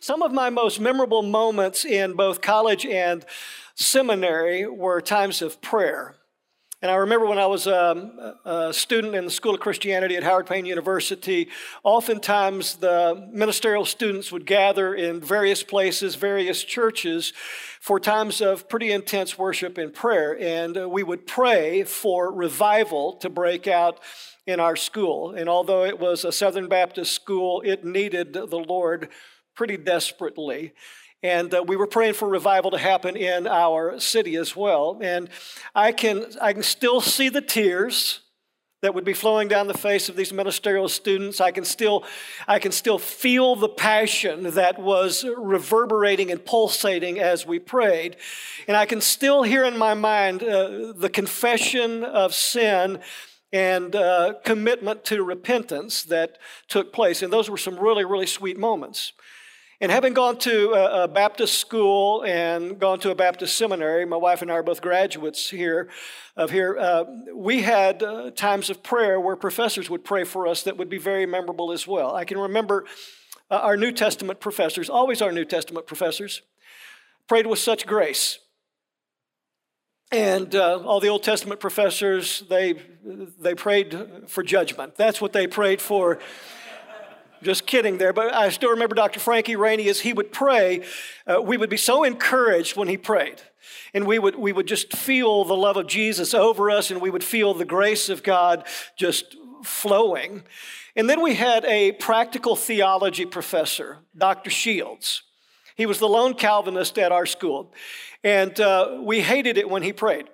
Some of my most memorable moments in both college and seminary were times of prayer. And I remember when I was um, a student in the School of Christianity at Howard Payne University, oftentimes the ministerial students would gather in various places, various churches, for times of pretty intense worship and prayer. And uh, we would pray for revival to break out in our school. And although it was a Southern Baptist school, it needed the Lord pretty desperately. And uh, we were praying for revival to happen in our city as well. And I can, I can still see the tears that would be flowing down the face of these ministerial students. I can still, I can still feel the passion that was reverberating and pulsating as we prayed. And I can still hear in my mind uh, the confession of sin and uh, commitment to repentance that took place. And those were some really, really sweet moments. And having gone to a, a, Baptist school and gone to a Baptist seminary, my wife and I are both graduates here of here. Uh, we had uh, times of prayer where professors would pray for us that would be very memorable as well. I can remember uh, our New Testament professors, always our New Testament professors, prayed with such grace. And uh, all the Old Testament professors, they, they prayed for judgment. That's what they prayed for just kidding there, but I still remember Dr. Frankie Rainey as he would pray. Uh, we would be so encouraged when he prayed. And we would, we would just feel the love of Jesus over us, and we would feel the grace of God just flowing. And then we had a practical theology professor, Dr. Shields. He was the lone Calvinist at our school. And uh, we hated it when he prayed.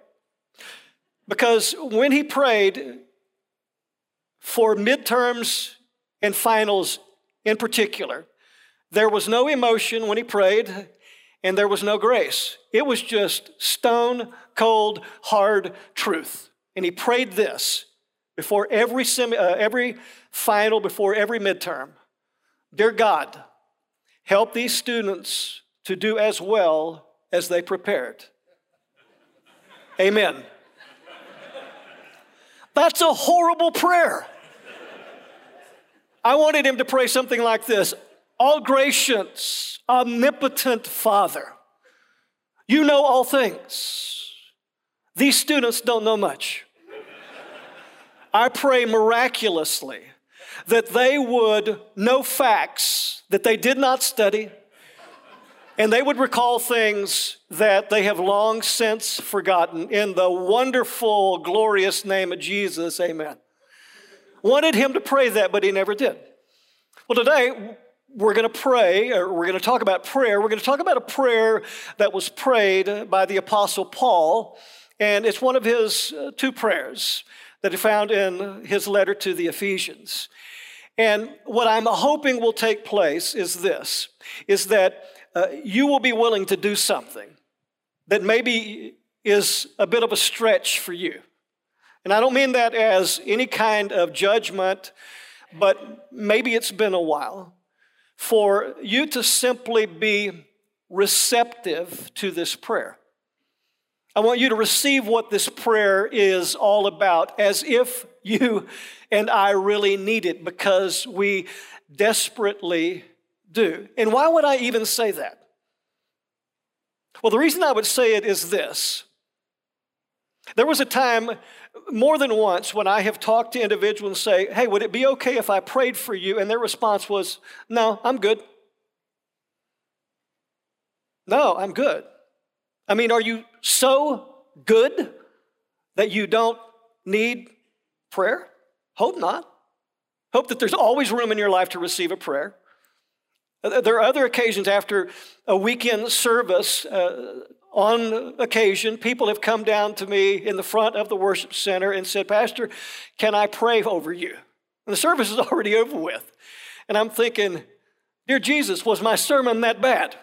Because when he prayed for midterms and finals in particular. There was no emotion when he prayed, and there was no grace. It was just stone cold, hard truth. And he prayed this before every, semi, uh, every final, before every midterm Dear God, help these students to do as well as they prepared. Amen. That's a horrible prayer. I wanted him to pray something like this All gracious, omnipotent Father, you know all things. These students don't know much. I pray miraculously that they would know facts that they did not study, and they would recall things that they have long since forgotten. In the wonderful, glorious name of Jesus, amen wanted him to pray that, but he never did. Well, today we're going to pray, or we're going to talk about prayer. We're going to talk about a prayer that was prayed by the Apostle Paul, and it's one of his uh, two prayers that he found in his letter to the Ephesians. And what I'm hoping will take place is this is that uh, you will be willing to do something that maybe is a bit of a stretch for you. And I don't mean that as any kind of judgment, but maybe it's been a while for you to simply be receptive to this prayer. I want you to receive what this prayer is all about as if you and I really need it because we desperately do. And why would I even say that? Well, the reason I would say it is this. There was a time more than once when I have talked to individuals and say, Hey, would it be okay if I prayed for you? And their response was, No, I'm good. No, I'm good. I mean, are you so good that you don't need prayer? Hope not. Hope that there's always room in your life to receive a prayer. There are other occasions after a weekend service, uh, on occasion, people have come down to me in the front of the worship center and said, Pastor, can I pray over you? And the service is already over with. And I'm thinking, Dear Jesus, was my sermon that bad?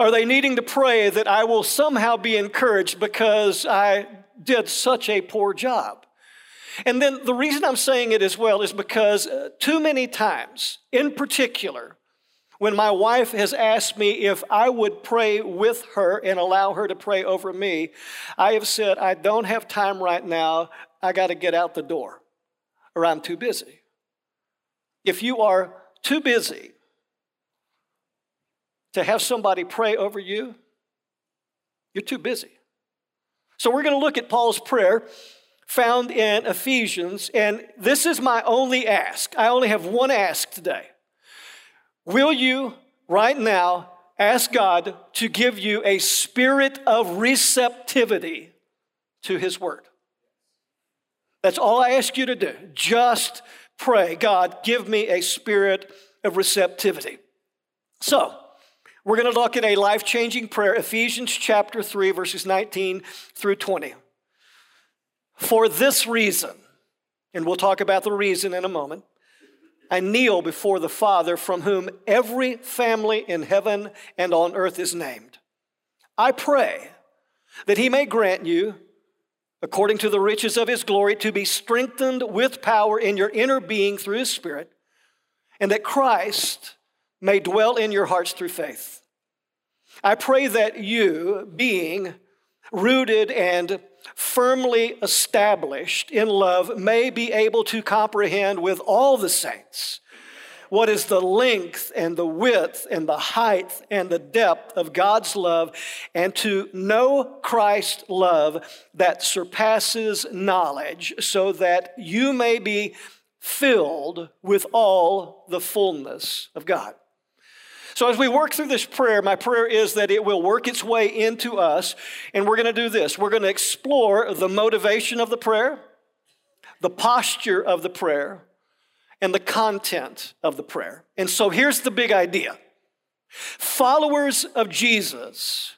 Are they needing to pray that I will somehow be encouraged because I did such a poor job? And then the reason I'm saying it as well is because uh, too many times, in particular, when my wife has asked me if I would pray with her and allow her to pray over me, I have said, I don't have time right now. I got to get out the door, or I'm too busy. If you are too busy to have somebody pray over you, you're too busy. So we're going to look at Paul's prayer found in Ephesians, and this is my only ask. I only have one ask today. Will you, right now, ask God to give you a spirit of receptivity to His Word? That's all I ask you to do. Just pray, God, give me a spirit of receptivity. So, we're going to look at a life changing prayer, Ephesians chapter 3, verses 19 through 20. For this reason, and we'll talk about the reason in a moment, I kneel before the Father from whom every family in heaven and on earth is named. I pray that he may grant you, according to the riches of his glory, to be strengthened with power in your inner being through his Spirit, and that Christ may dwell in your hearts through faith. I pray that you, being rooted and firmly established in love, may be able to comprehend with all the saints what is the length and the width and the height and the depth of God's love, and to know Christ's love that surpasses knowledge, so that you may be filled with all the fullness of God. So, as we work through this prayer, my prayer is that it will work its way into us. And we're going to do this we're going to explore the motivation of the prayer, the posture of the prayer, and the content of the prayer. And so, here's the big idea followers of Jesus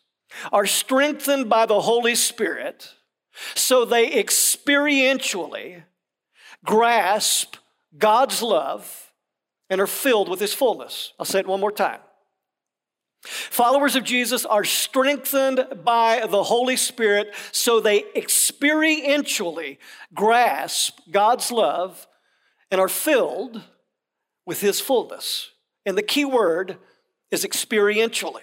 are strengthened by the Holy Spirit so they experientially grasp God's love and are filled with his fullness. I'll say it one more time. Followers of Jesus are strengthened by the Holy Spirit so they experientially grasp God's love and are filled with his fullness. And the key word is experientially.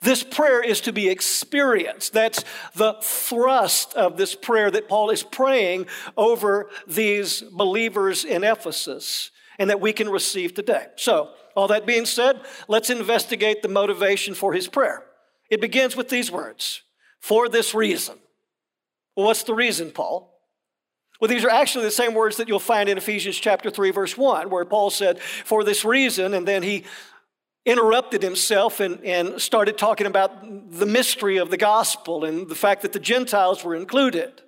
This prayer is to be experienced. That's the thrust of this prayer that Paul is praying over these believers in Ephesus and that we can receive today. So, all that being said, let's investigate the motivation for his prayer. It begins with these words for this reason. Well, what's the reason, Paul? Well, these are actually the same words that you'll find in Ephesians chapter 3, verse 1, where Paul said, for this reason, and then he interrupted himself and, and started talking about the mystery of the gospel and the fact that the Gentiles were included.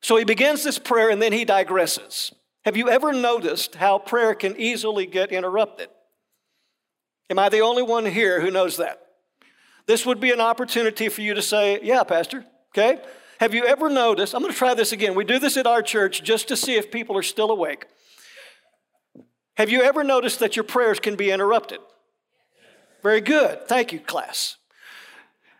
So he begins this prayer and then he digresses. Have you ever noticed how prayer can easily get interrupted? Am I the only one here who knows that? This would be an opportunity for you to say, Yeah, Pastor, okay? Have you ever noticed? I'm going to try this again. We do this at our church just to see if people are still awake. Have you ever noticed that your prayers can be interrupted? Very good. Thank you, class.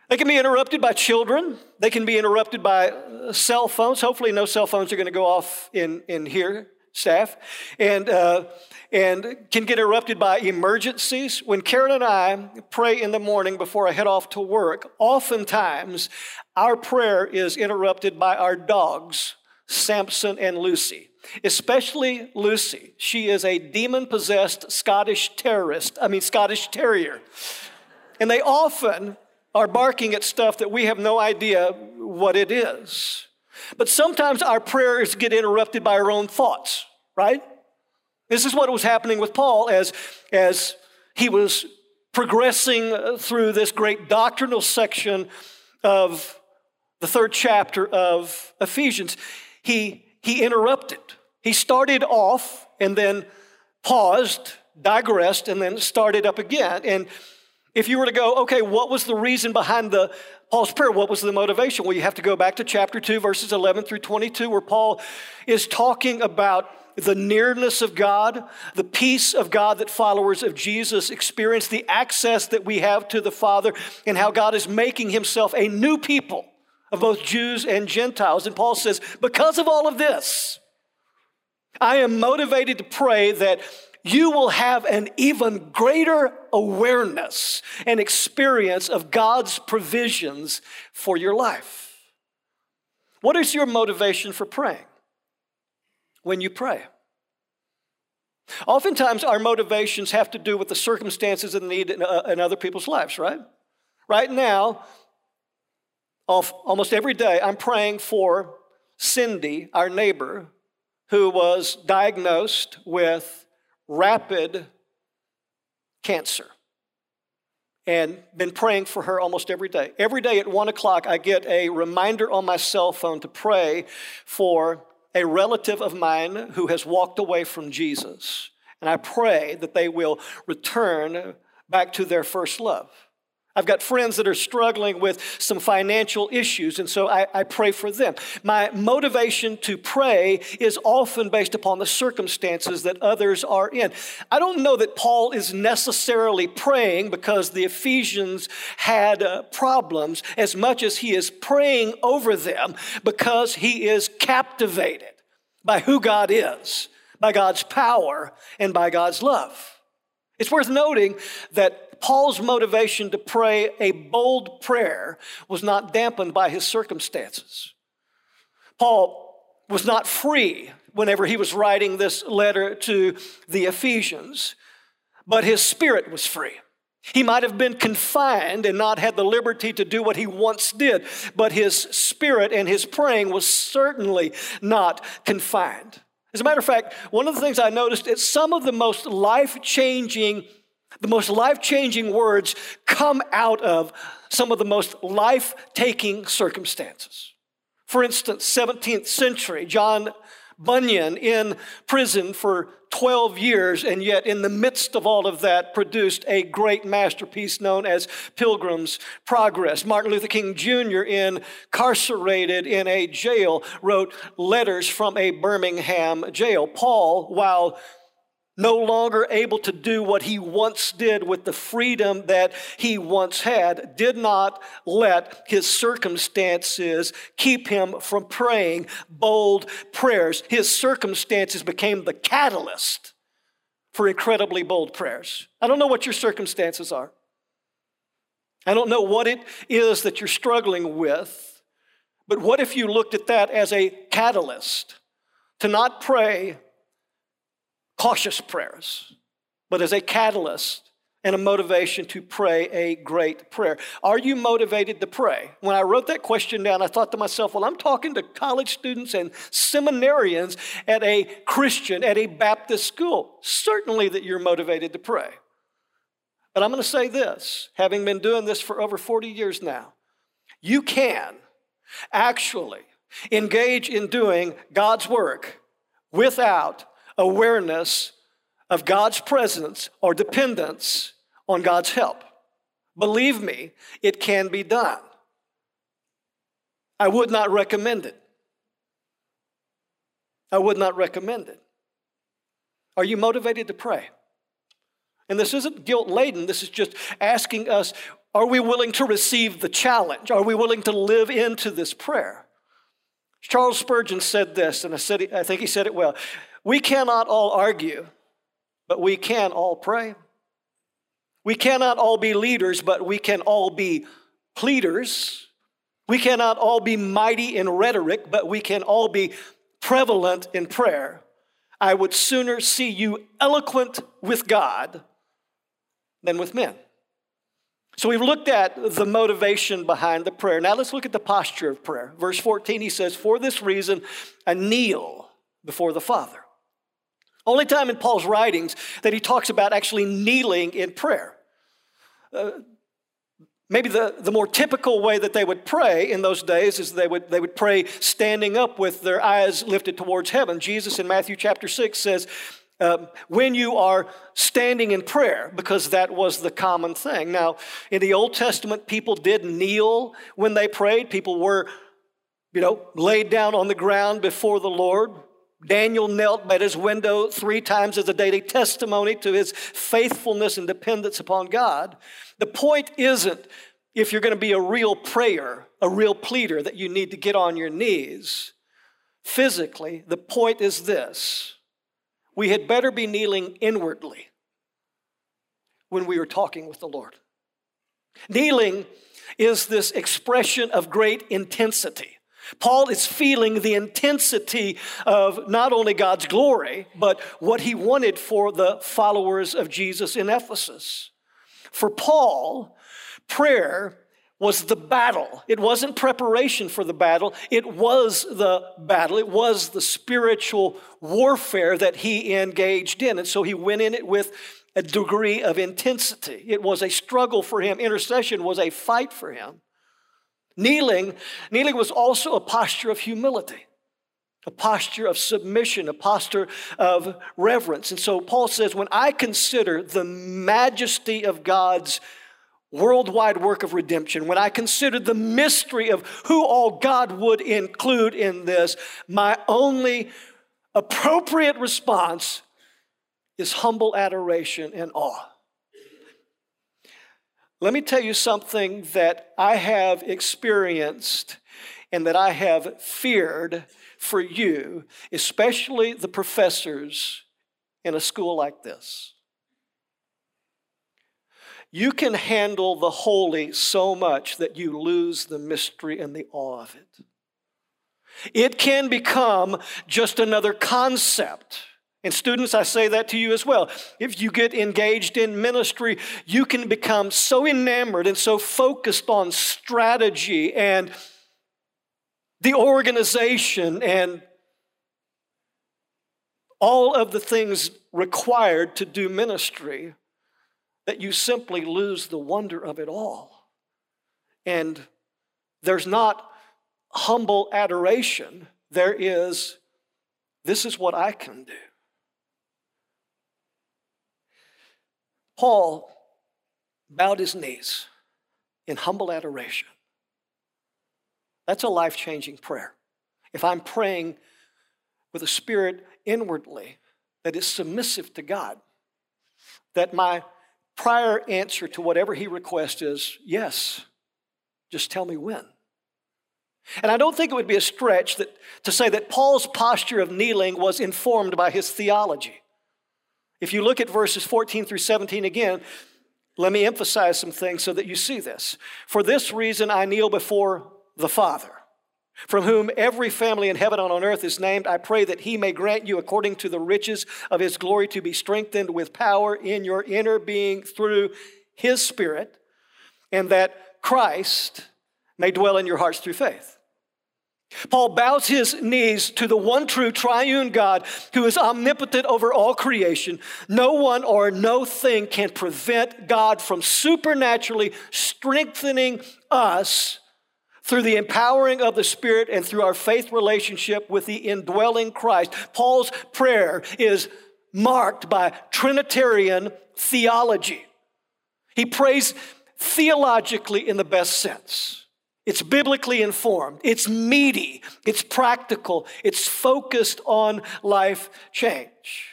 They can be interrupted by children. They can be interrupted by uh, cell phones. Hopefully, no cell phones are going to go off in, in here staff, and, uh, and can get interrupted by emergencies. When Karen and I pray in the morning before I head off to work, oftentimes our prayer is interrupted by our dogs, Samson and Lucy. Especially Lucy. She is a demon possessed Scottish terrorist, I mean, Scottish terrier. And they often are barking at stuff that we have no idea what it is. But sometimes our prayers get interrupted by our own thoughts, right? This is what was happening with Paul as, as he was progressing uh, through this great doctrinal section of the third chapter of Ephesians. He, he interrupted. He started off and then paused, digressed, and then started up again. And if you were to go, okay, what was the reason behind the Paul's prayer? What was the motivation? Well, you have to go back to chapter 2, verses 11 through 22, where Paul is talking about the nearness of God, the peace of God that followers of Jesus experience, the access that we have to the Father, and how God is making himself a new people of both Jews and Gentiles. And Paul says, because of all of this, I am motivated to pray that you will have an even greater awareness and experience of God's provisions for your life. What is your motivation for praying when you pray? Oftentimes, our motivations have to do with the circumstances and need in, uh, in other people's lives, right? Right now, almost every day, I'm praying for Cindy, our neighbor, who was diagnosed with rapid cancer and been praying for her almost every day. Every day at one o'clock, I get a reminder on my cell phone to pray for a relative of mine who has walked away from Jesus. And I pray that they will return back to their first love. I've got friends that are struggling with some financial issues, and so I, I, pray for them. My motivation to pray is often based upon the circumstances that others are in. I don't know that Paul is necessarily praying because the Ephesians had uh, problems as much as he is praying over them because he is captivated by who God is, by God's power, and by God's love. It's worth noting that Paul's motivation to pray a bold prayer was not dampened by his circumstances. Paul was not free whenever he was writing this letter to the Ephesians, but his spirit was free. He might have been confined and not had the liberty to do what he once did, but his spirit and his praying was certainly not confined. As a matter of fact, one of the things I noticed is some of the most life changing the most life changing words come out of some of the most life taking circumstances. For instance, 17th century, John Bunyan in prison for 12 years, and yet in the midst of all of that, produced a great masterpiece known as Pilgrim's Progress. Martin Luther King Jr., incarcerated in a jail, wrote letters from a Birmingham jail. Paul, while no longer able to do what he once did with the freedom that he once had, did not let his circumstances keep him from praying bold prayers. His circumstances became the catalyst for incredibly bold prayers. I don't know what your circumstances are. I don't know what it is that you're struggling with, but what if you looked at that as a catalyst to not pray cautious prayers, but as a catalyst and a motivation to pray a great prayer. Are you motivated to pray? When I wrote that question down, I thought to myself, well, I'm talking to college students and seminarians at a Christian, at a Baptist school. Certainly that you're motivated to pray. But I'm going to say this having been doing this for over 40 years now, you can actually engage in doing God's work without awareness of God's presence or dependence on God's help. Believe me, it can be done. I would not recommend it. I would not recommend it. Are you motivated to pray? And this isn't guilt laden, this is just asking us are we willing to receive the challenge? Are we willing to live into this prayer? Charles Spurgeon said this, and I, said, I think he said it well. We cannot all argue, but we can all pray. We cannot all be leaders, but we can all be pleaders. We cannot all be mighty in rhetoric, but we can all be prevalent in prayer. I would sooner see you eloquent with God than with men. So we've looked at the motivation behind the prayer. Now let's look at the posture of prayer. Verse 14, he says, For this reason, I kneel before the Father. Only time in Paul's writings that he talks about actually kneeling in prayer. Uh, maybe the, the more typical way that they would pray in those days is they would, they would pray standing up with their eyes lifted towards heaven. Jesus in Matthew chapter 6 says, uh, when you are standing in prayer, because that was the common thing. Now, in the Old Testament, people did kneel when they prayed. People were, you know, laid down on the ground before the Lord. Daniel knelt by his window three times as a daily testimony to his faithfulness and dependence upon God. The point isn't if you're going to be a real prayer, a real pleader, that you need to get on your knees physically. The point is this we had better be kneeling inwardly when we are talking with the Lord. Kneeling is this expression of great intensity Paul is feeling the intensity of not only God's glory, but what he wanted for the followers of Jesus in Ephesus. For Paul, prayer was the battle. It wasn't preparation for the battle, it was the battle. It was the spiritual warfare that he engaged in. And so he went in it with a degree of intensity. It was a struggle for him, intercession was a fight for him. Kneeling, kneeling was also a posture of humility, a posture of submission, a posture of reverence. And so Paul says, when I consider the majesty of God's worldwide work of redemption, when I consider the mystery of who all God would include in this, my only appropriate response is humble adoration and awe. Let me tell you something that I have experienced and that I have feared for you, especially the professors in a school like this. You can handle the holy so much that you lose the mystery and the awe of it. It can become just another concept. And students, I say that to you as well. If you get engaged in ministry, you can become so enamored and so focused on strategy and the organization and all of the things required to do ministry that you simply lose the wonder of it all. And there's not humble adoration, there is, this is what I can do. Paul bowed his knees in humble adoration. That's a life changing prayer. If I'm praying with a spirit inwardly that is submissive to God, that my prior answer to whatever he requests is yes, just tell me when. And I don't think it would be a stretch that, to say that Paul's posture of kneeling was informed by his theology. If you look at verses 14 through 17 again, let me emphasize some things so that you see this. For this reason, I kneel before the Father, from whom every family in heaven and on earth is named. I pray that he may grant you, according to the riches of his glory, to be strengthened with power in your inner being through his Spirit, and that Christ may dwell in your hearts through faith Paul bows his knees to the one true triune God who is omnipotent over all creation. No one or no thing can prevent God from supernaturally strengthening us through the empowering of the Spirit and through our faith relationship with the indwelling Christ. Paul's prayer is marked by Trinitarian theology. He prays theologically in the best sense. It's biblically informed, it's meaty, it's practical, it's focused on life change.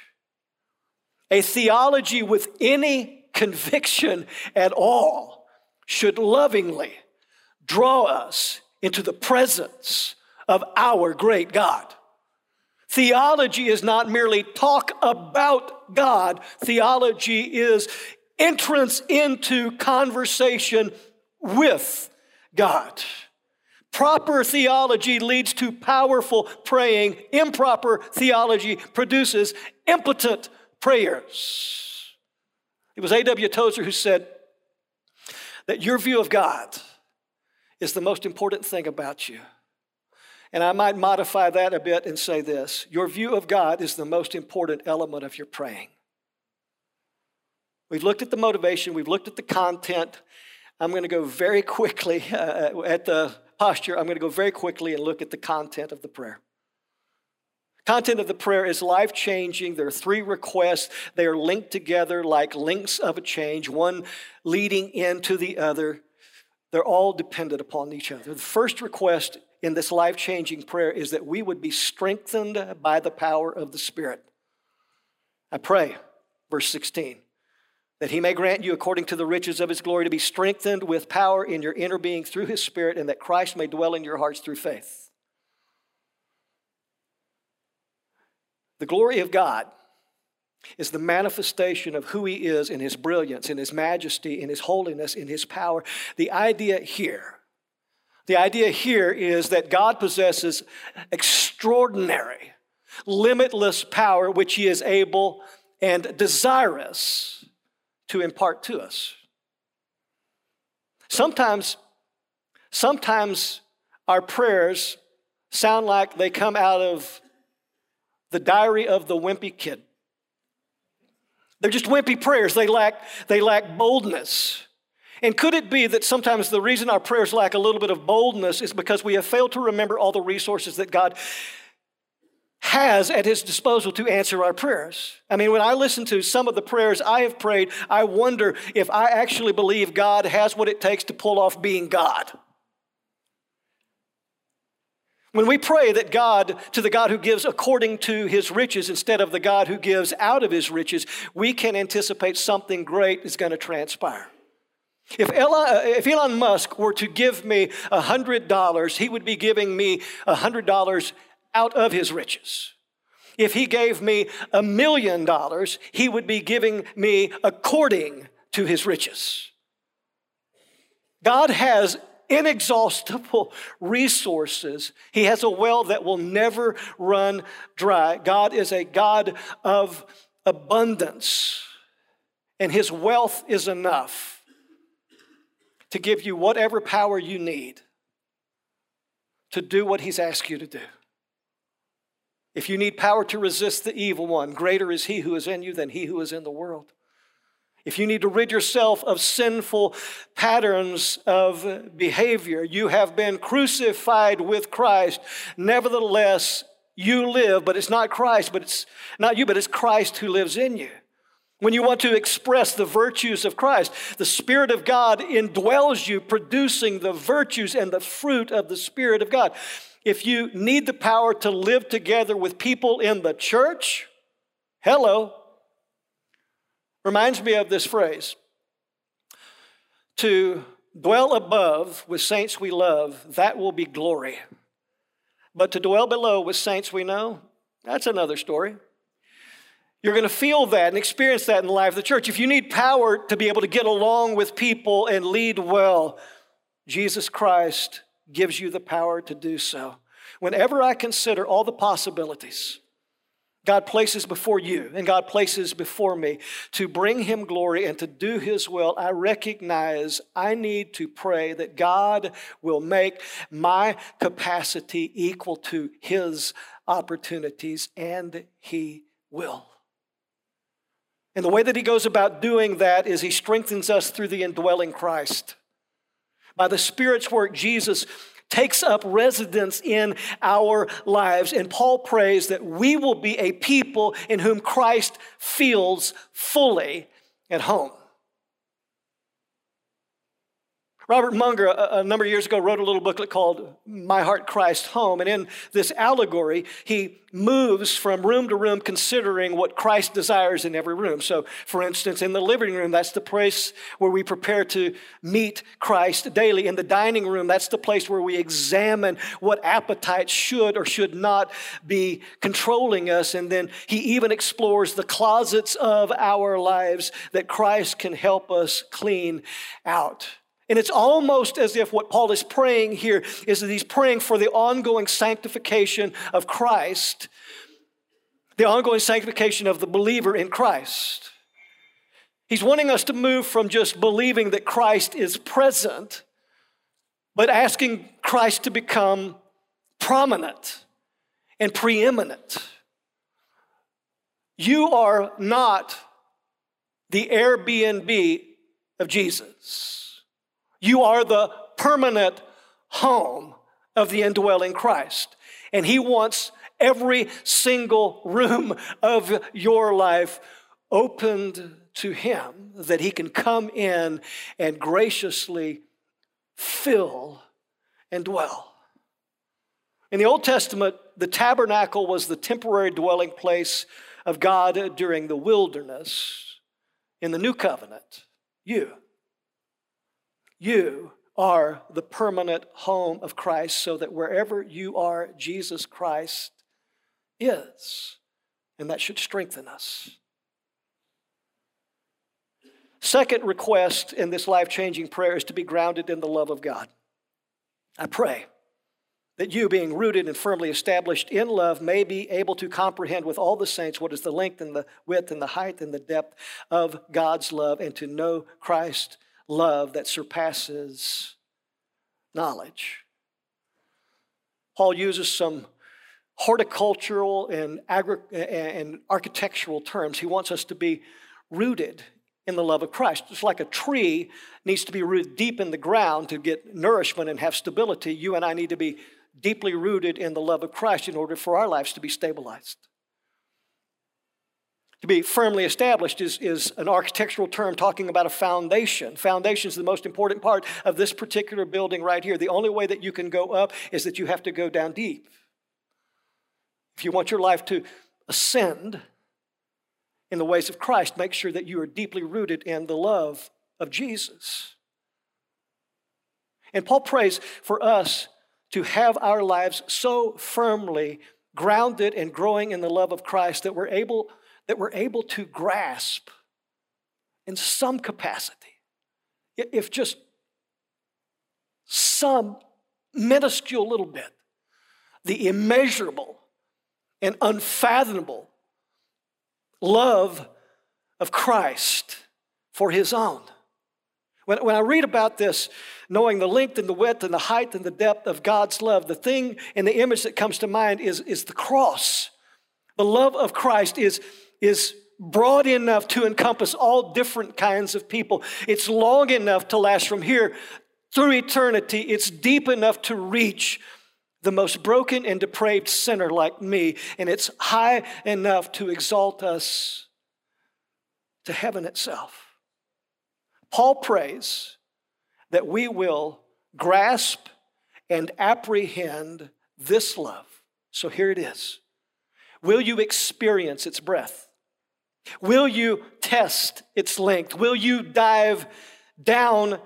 A theology with any conviction at all should lovingly draw us into the presence of our great God. Theology is not merely talk about God, theology is entrance into conversation with God. Proper theology leads to powerful praying. Improper theology produces impotent prayers. It was A.W. Tozer who said that your view of God is the most important thing about you. And I might modify that a bit and say this your view of God is the most important element of your praying. We've looked at the motivation, we've looked at the content, I'm going to go very quickly uh, at the posture. I'm going to go very quickly and look at the content of the prayer. Content of the prayer is life changing. There are three requests. They are linked together like links of a change, one leading into the other. They're all dependent upon each other. The first request in this life changing prayer is that we would be strengthened by the power of the Spirit. I pray, verse 16 that he may grant you, according to the riches of his glory, to be strengthened with power in your inner being through his Spirit, and that Christ may dwell in your hearts through faith. The glory of God is the manifestation of who he is in his brilliance, in his majesty, in his holiness, in his power. The idea here The idea here is that God possesses extraordinary, limitless power which He is able and desirous to impart to us. Sometimes, sometimes our prayers sound like they come out of the diary of the wimpy kid. They're just wimpy prayers. They lack, they lack boldness. And could it be that sometimes the reason our prayers lack a little bit of boldness is because we have failed to remember all the resources that God has at his disposal to answer our prayers. I mean, when I listen to some of the prayers I have prayed, I wonder if I actually believe God has what it takes to pull off being God. When we pray that God, to the God who gives according to his riches instead of the God who gives out of his riches, we can anticipate something great is going to transpire. If Elon, uh, if Elon Musk were to give me $100, he would be giving me $100 out of his riches. If he gave me a million dollars, he would be giving me according to his riches. God has inexhaustible resources. He has a well that will never run dry. God is a God of abundance, and His wealth is enough to give you whatever power you need to do what He's asked you to do. If you need power to resist the evil one, greater is He who is in you than He who is in the world if you need to rid yourself of sinful patterns of behavior, you have been crucified with Christ. Nevertheless, you live, but it's not Christ, but it's not you, but it's Christ who lives in you. When you want to express the virtues of Christ, the Spirit of God indwells you, producing the virtues and the fruit of the Spirit of God. If you need the power to live together with people in the church, hello, reminds me of this phrase to dwell above with saints we love, that will be glory. But to dwell below with saints we know, that's another story. You're going to feel that and experience that in the life of the church. If you need power to be able to get along with people and lead well, Jesus Christ gives you the power to do so. Whenever I consider all the possibilities, God places before you and God places before me to bring Him glory and to do His will, I recognize I need to pray that God will make my capacity equal to His opportunities, and He will. And the way that He goes about doing that is He strengthens us through the indwelling Christ. By the Spirit's work, Jesus takes up residence in our lives. And Paul prays that we will be a people in whom Christ feels fully at home. Robert Munger, a, a, number of years ago, wrote a little booklet called My Heart Christ Home. And in this allegory, he moves from room to room considering what Christ desires in every room. So, for instance, in the living room, that's the place where we prepare to meet Christ daily. In the dining room, that's the place where we examine what appetites should or should not be controlling us. And then he even explores the closets of our lives that Christ can help us clean out. And it's almost as if what Paul is praying here is that he's praying for the ongoing sanctification of Christ, the ongoing sanctification of the believer in Christ. He's wanting us to move from just believing that Christ is present, but asking Christ to become prominent and preeminent. You are not the Airbnb of Jesus. You are the permanent home of the indwelling Christ. And He wants every single room of your life opened to Him that He can come in and graciously fill and dwell. In the Old Testament, the tabernacle was the temporary dwelling place of God during the wilderness. In the New Covenant, you you are the permanent home of Christ, so that wherever you are, Jesus Christ is. And that should strengthen us. Second request in this life changing prayer is to be grounded in the love of God. I pray that you, being rooted and firmly established in love, may be able to comprehend with all the saints what is the length and the width and the height and the depth of God's love, and to know Christ's love that surpasses knowledge. Paul uses some horticultural and, agri- and architectural terms. He wants us to be rooted in the love of Christ. Just like a tree needs to be rooted deep in the ground to get nourishment and have stability, you and I need to be deeply rooted in the love of Christ in order for our lives to be stabilized. To be firmly established is, is an architectural term talking about a foundation. Foundation is the most important part of this particular building right here. The only way that you can go up is that you have to go down deep. If you want your life to ascend in the ways of Christ, make sure that you are deeply rooted in the love of Jesus. And Paul prays for us to have our lives so firmly grounded and growing in the love of Christ that we're able, that we're able to grasp in some capacity, if just some minuscule little bit, the immeasurable and unfathomable love of Christ for his own. When, when I read about this, knowing the length and the width and the height and the depth of God's love, the thing and the image that comes to mind is, is the cross. The love of Christ is, is broad enough to encompass all different kinds of people. It's long enough to last from here through eternity. It's deep enough to reach the most broken and depraved sinner like me, and it's high enough to exalt us to heaven itself. Paul prays that we will grasp and apprehend this love. So here it is. Will you experience its breadth? Will you test its length? Will you dive down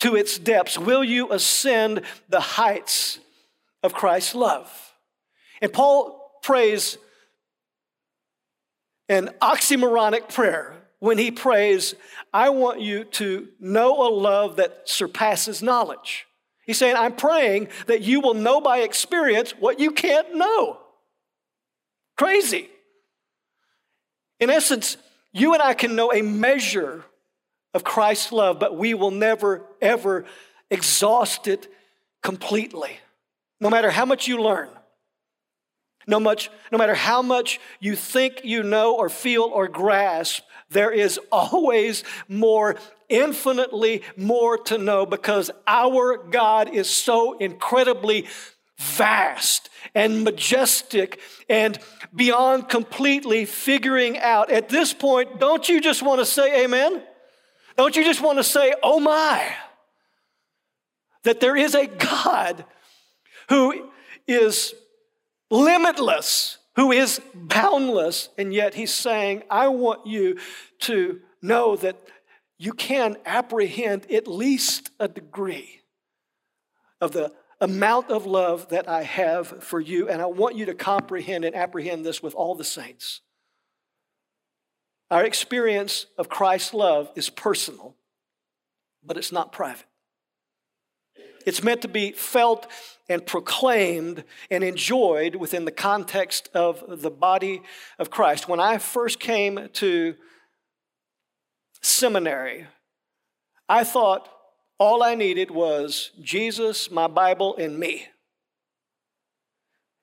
to its depths? Will you ascend the heights of Christ's love? And Paul prays an oxymoronic prayer when he prays, I want you to know a love that surpasses knowledge. He's saying, I'm praying that you will know by experience what you can't know. Crazy. In essence, you and I can know a measure of Christ's love, but we will never, ever exhaust it completely. No matter how much you learn, no, much, no matter how much you think you know or feel or grasp, there is always more, infinitely more to know because our God is so incredibly vast and majestic and beyond completely figuring out. At this point, don't you just want to say amen? Don't you just want to say, oh my? That there is a God who is limitless who is boundless, and yet he's saying, I want you to know that you can apprehend at least a degree of the amount of love that I have for you, and I want you to comprehend and apprehend this with all the saints. Our experience of Christ's love is personal, but it's not private. It's meant to be felt and proclaimed and enjoyed within the context of the body of Christ. When I first came to seminary, I thought all I needed was Jesus, my Bible, and me.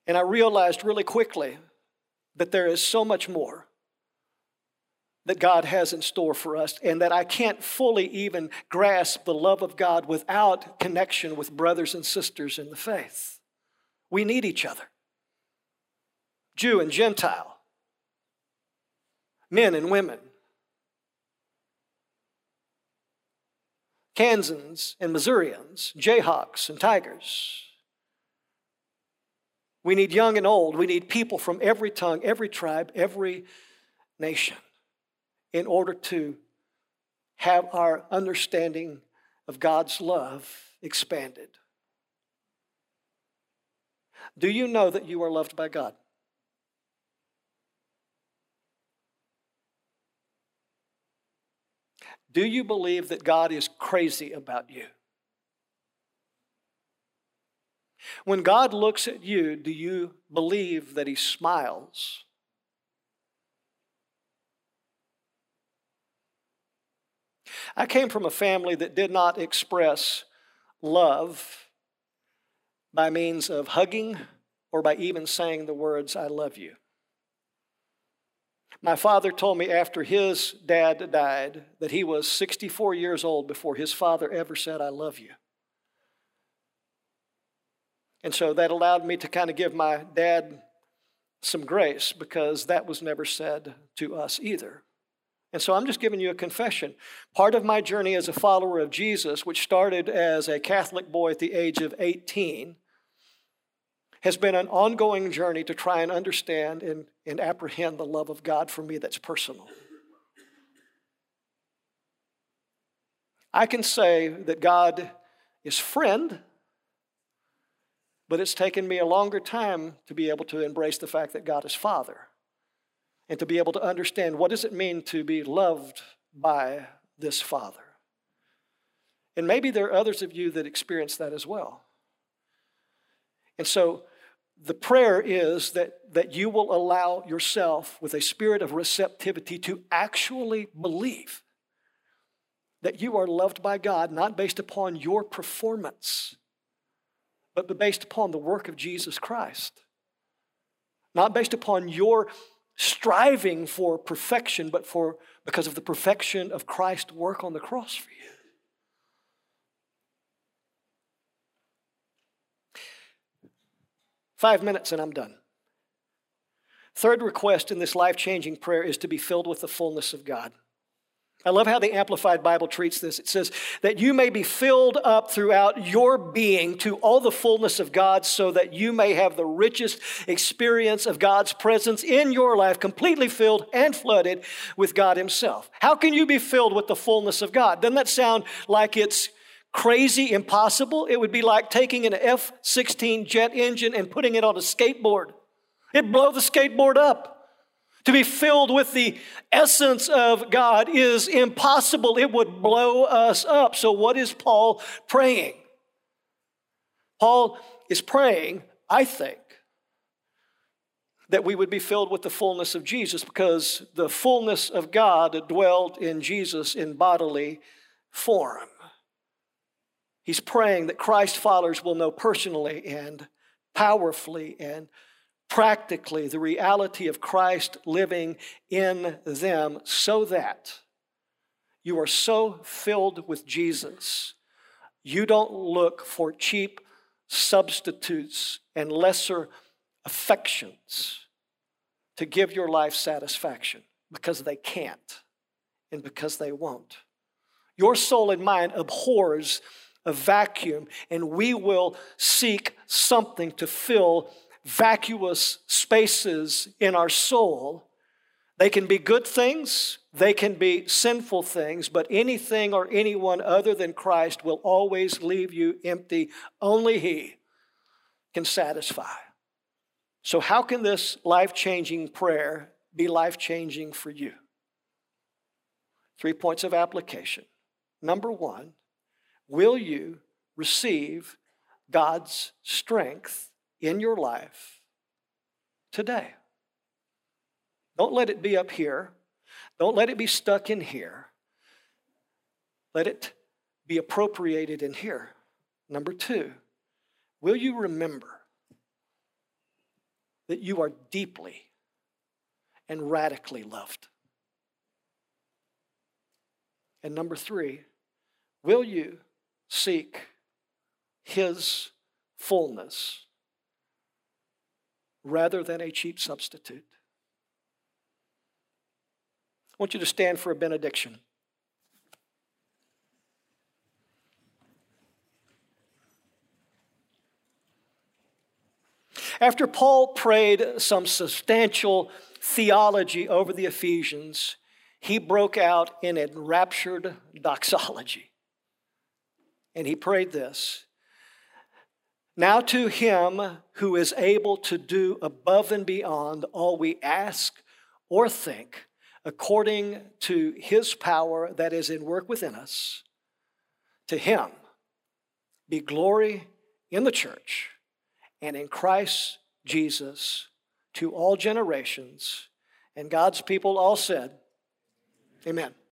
And I realized really quickly that there is so much more that God has in store for us, and that I can't fully even grasp the love of God without connection with brothers and sisters in the faith. We need each other Jew and Gentile, men and women, Kansans and Missourians, Jayhawks and Tigers. We need young and old. We need people from every tongue, every tribe, every nation in order to have our understanding of God's love expanded. Do you know that you are loved by God? Do you believe that God is crazy about you? When God looks at you, do you believe that He smiles? I came from a family that did not express love by means of hugging or by even saying the words, I love you. My father told me after his dad died that he was 64 years old before his father ever said, I love you. And so that allowed me to kind of give my dad some grace because that was never said to us either. And so I'm just giving you a confession. Part of my journey as a follower of Jesus, which started as a Catholic boy at the age of 18, has been an ongoing journey to try and understand and, and apprehend the love of God for me that's personal. I can say that God is friend, but it's taken me a longer time to be able to embrace the fact that God is Father and to be able to understand what does it mean to be loved by this Father. And maybe there are others of you that experience that as well. And so the prayer is that, that you will allow yourself with a spirit of receptivity to actually believe that you are loved by God, not based upon your performance, but based upon the work of Jesus Christ. Not based upon your striving for perfection, but for because of the perfection of Christ's work on the cross for you. Five minutes and I'm done. Third request in this life changing prayer is to be filled with the fullness of God. I love how the Amplified Bible treats this. It says that you may be filled up throughout your being to all the fullness of God so that you may have the richest experience of God's presence in your life, completely filled and flooded with God Himself. How can you be filled with the fullness of God? Doesn't that sound like it's crazy, impossible. It would be like taking an F 16 jet engine and putting it on a skateboard. It'd blow the skateboard up. To be filled with the essence of God is impossible. It would blow us up. So, what is Paul praying? Paul is praying, I think, that we would be filled with the fullness of Jesus because the fullness of God dwelled in Jesus in bodily form. He's praying that Christ followers will know personally and powerfully and practically the reality of Christ living in them so that you are so filled with Jesus, you don't look for cheap substitutes and lesser affections to give your life satisfaction because they can't and because they won't. Your soul and mind abhors a vacuum, and we will seek something to fill vacuous spaces in our soul. They can be good things, they can be sinful things, but anything or anyone other than Christ will always leave you empty. Only He can satisfy. So, how can this life changing prayer be life changing for you? Three points of application. Number one, Will you receive God's strength in your life today? Don't let it be up here. Don't let it be stuck in here. Let it be appropriated in here. Number two, will you remember that you are deeply and radically loved? And number three, will you seek His fullness rather than a cheap substitute. I want you to stand for a benediction. After Paul prayed some substantial theology over the Ephesians, he broke out in enraptured doxology. And he prayed this Now to him who is able to do above and beyond all we ask or think, according to his power that is in work within us, to him be glory in the church and in Christ Jesus to all generations. And God's people all said, Amen.